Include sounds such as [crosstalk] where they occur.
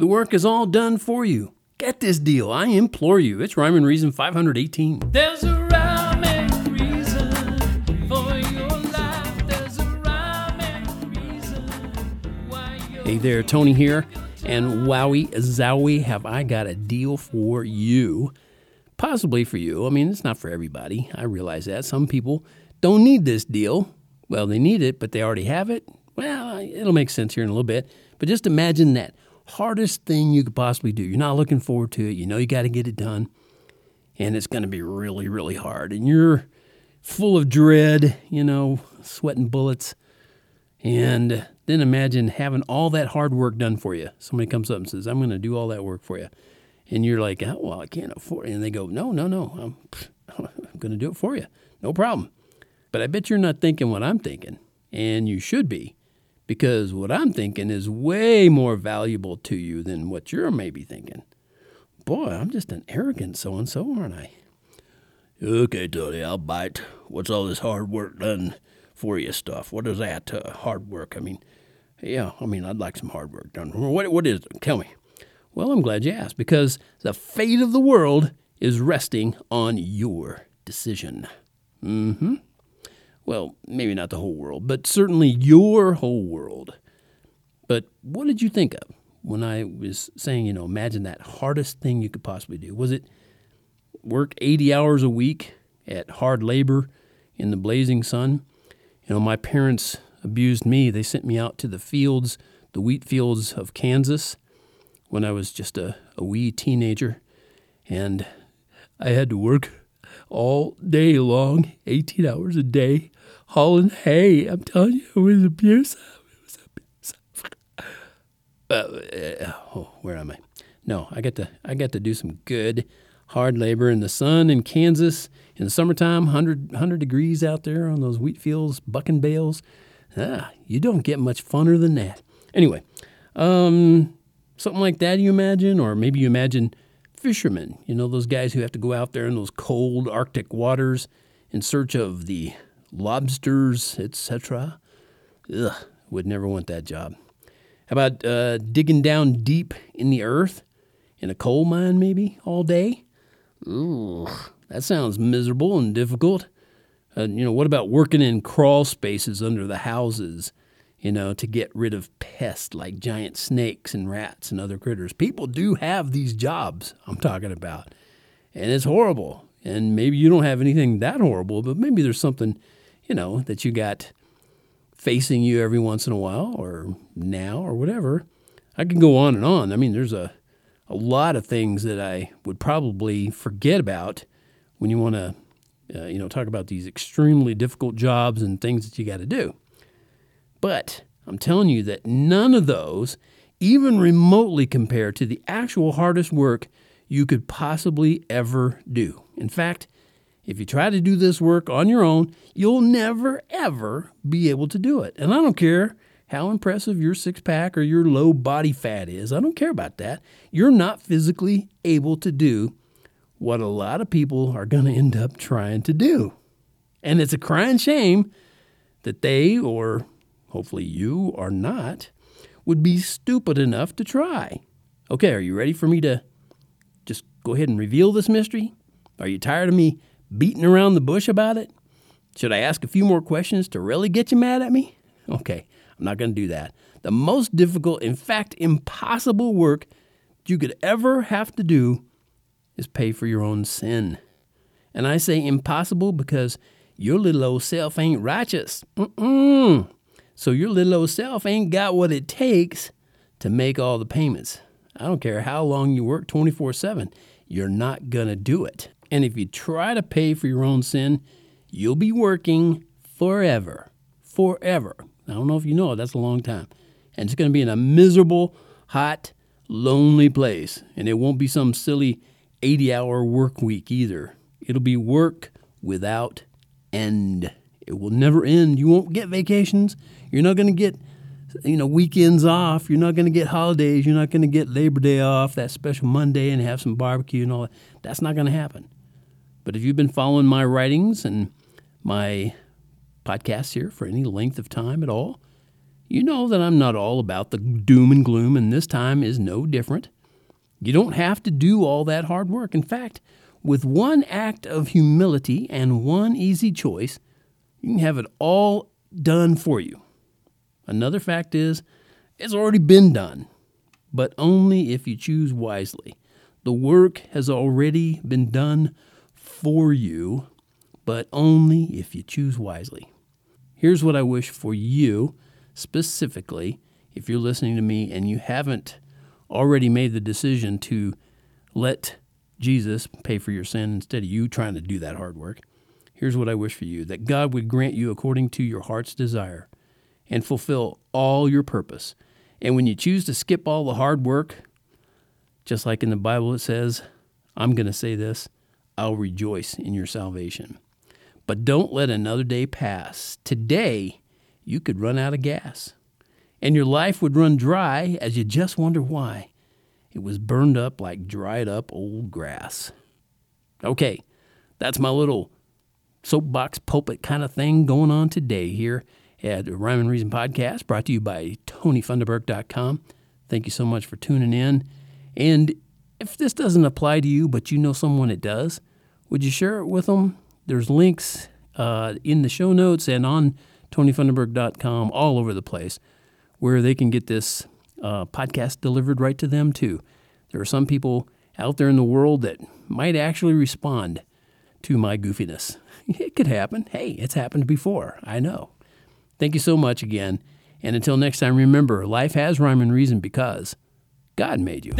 The work is all done for you. Get this deal, I implore you. It's Rhyme and Reason 518. There's a rhyme and reason for your life. There's a rhyme and reason Hey there, Tony here. And wowie zowie, have I got a deal for you? Possibly for you. I mean, it's not for everybody. I realize that. Some people don't need this deal. Well, they need it, but they already have it. Well, it'll make sense here in a little bit. But just imagine that hardest thing you could possibly do. You're not looking forward to it. You know you got to get it done. And it's going to be really, really hard. And you're full of dread, you know, sweating bullets. And then imagine having all that hard work done for you. Somebody comes up and says, I'm going to do all that work for you. And you're like, oh, well, I can't afford it. And they go, no, no, no, I'm, [laughs] I'm going to do it for you. No problem. But I bet you're not thinking what I'm thinking. And you should be. Because what I'm thinking is way more valuable to you than what you're maybe thinking. Boy, I'm just an arrogant so and so, aren't I? Okay, Tony, I'll bite. What's all this hard work done for you stuff? What is that, uh, hard work? I mean, yeah, I mean, I'd like some hard work done. What, what is it? Tell me. Well, I'm glad you asked because the fate of the world is resting on your decision. Mm hmm. Well, maybe not the whole world, but certainly your whole world. But what did you think of when I was saying, you know, imagine that hardest thing you could possibly do? Was it work 80 hours a week at hard labor in the blazing sun? You know, my parents abused me. They sent me out to the fields, the wheat fields of Kansas when I was just a, a wee teenager. And I had to work all day long, 18 hours a day, hauling hay. I'm telling you, it was abusive. It was abusive. Uh, oh, where am I? No, I got to I got to do some good hard labor in the sun in Kansas in the summertime, 100, 100 degrees out there on those wheat fields, bucking bales. Ah, you don't get much funner than that. Anyway, um, something like that you imagine, or maybe you imagine fishermen. You know those guys who have to go out there in those cold Arctic waters in search of the lobsters, etc. Ugh, would never want that job. How about uh, digging down deep in the earth in a coal mine, maybe all day? Ooh, that sounds miserable and difficult. Uh, you know, what about working in crawl spaces under the houses? You know, to get rid of pests like giant snakes and rats and other critters. People do have these jobs I'm talking about, and it's horrible. And maybe you don't have anything that horrible, but maybe there's something, you know, that you got facing you every once in a while or now or whatever. I can go on and on. I mean, there's a, a lot of things that I would probably forget about when you want to, uh, you know, talk about these extremely difficult jobs and things that you got to do. But I'm telling you that none of those even remotely compare to the actual hardest work you could possibly ever do. In fact, if you try to do this work on your own, you'll never, ever be able to do it. And I don't care how impressive your six pack or your low body fat is, I don't care about that. You're not physically able to do what a lot of people are going to end up trying to do. And it's a crying shame that they, or hopefully you are not, would be stupid enough to try. Okay, are you ready for me to just go ahead and reveal this mystery? Are you tired of me beating around the bush about it? Should I ask a few more questions to really get you mad at me? Okay, I'm not going to do that. The most difficult, in fact, impossible work you could ever have to do is pay for your own sin. And I say impossible because your little old self ain't righteous. Mm-mm. So your little old self ain't got what it takes to make all the payments. I don't care how long you work 24 7, you're not going to do it. And if you try to pay for your own sin, you'll be working forever. Forever. I don't know if you know that's a long time. And it's going to be in a miserable, hot, lonely place. And it won't be some silly 80 hour work week either. It'll be work without end. It will never end. You won't get vacations. You're not going to get you know weekends off. You're not going to get holidays. You're not going to get Labor Day off, that special Monday, and have some barbecue and all that. That's not going to happen. But if you've been following my writings and my podcasts here for any length of time at all, You know that I'm not all about the doom and gloom, and this time is no different. You don't have to do all that hard work. In fact, with one act of humility and one easy choice, you can have it all done for you. Another fact is, it's already been done, but only if you choose wisely. The work has already been done for you, but only if you choose wisely. Here's what I wish for you specifically if you're listening to me and you haven't already made the decision to let Jesus pay for your sin instead of you trying to do that hard work. Here's what I wish for you that God would grant you according to your heart's desire and fulfill all your purpose. And when you choose to skip all the hard work, just like in the Bible it says, I'm going to say this I'll rejoice in your salvation. But don't let another day pass. Today, you could run out of gas, and your life would run dry as you just wonder why. It was burned up like dried up old grass. Okay, that's my little soapbox pulpit kind of thing going on today here at the Rhyme and Reason podcast, brought to you by TonyFunderberg.com. Thank you so much for tuning in. And if this doesn't apply to you, but you know someone it does, would you share it with them? There's links uh, in the show notes and on TonyFunderberg.com all over the place where they can get this uh, podcast delivered right to them too. There are some people out there in the world that might actually respond to my goofiness. [laughs] It could happen. Hey, it's happened before. I know. Thank you so much again. And until next time, remember life has rhyme and reason because God made you.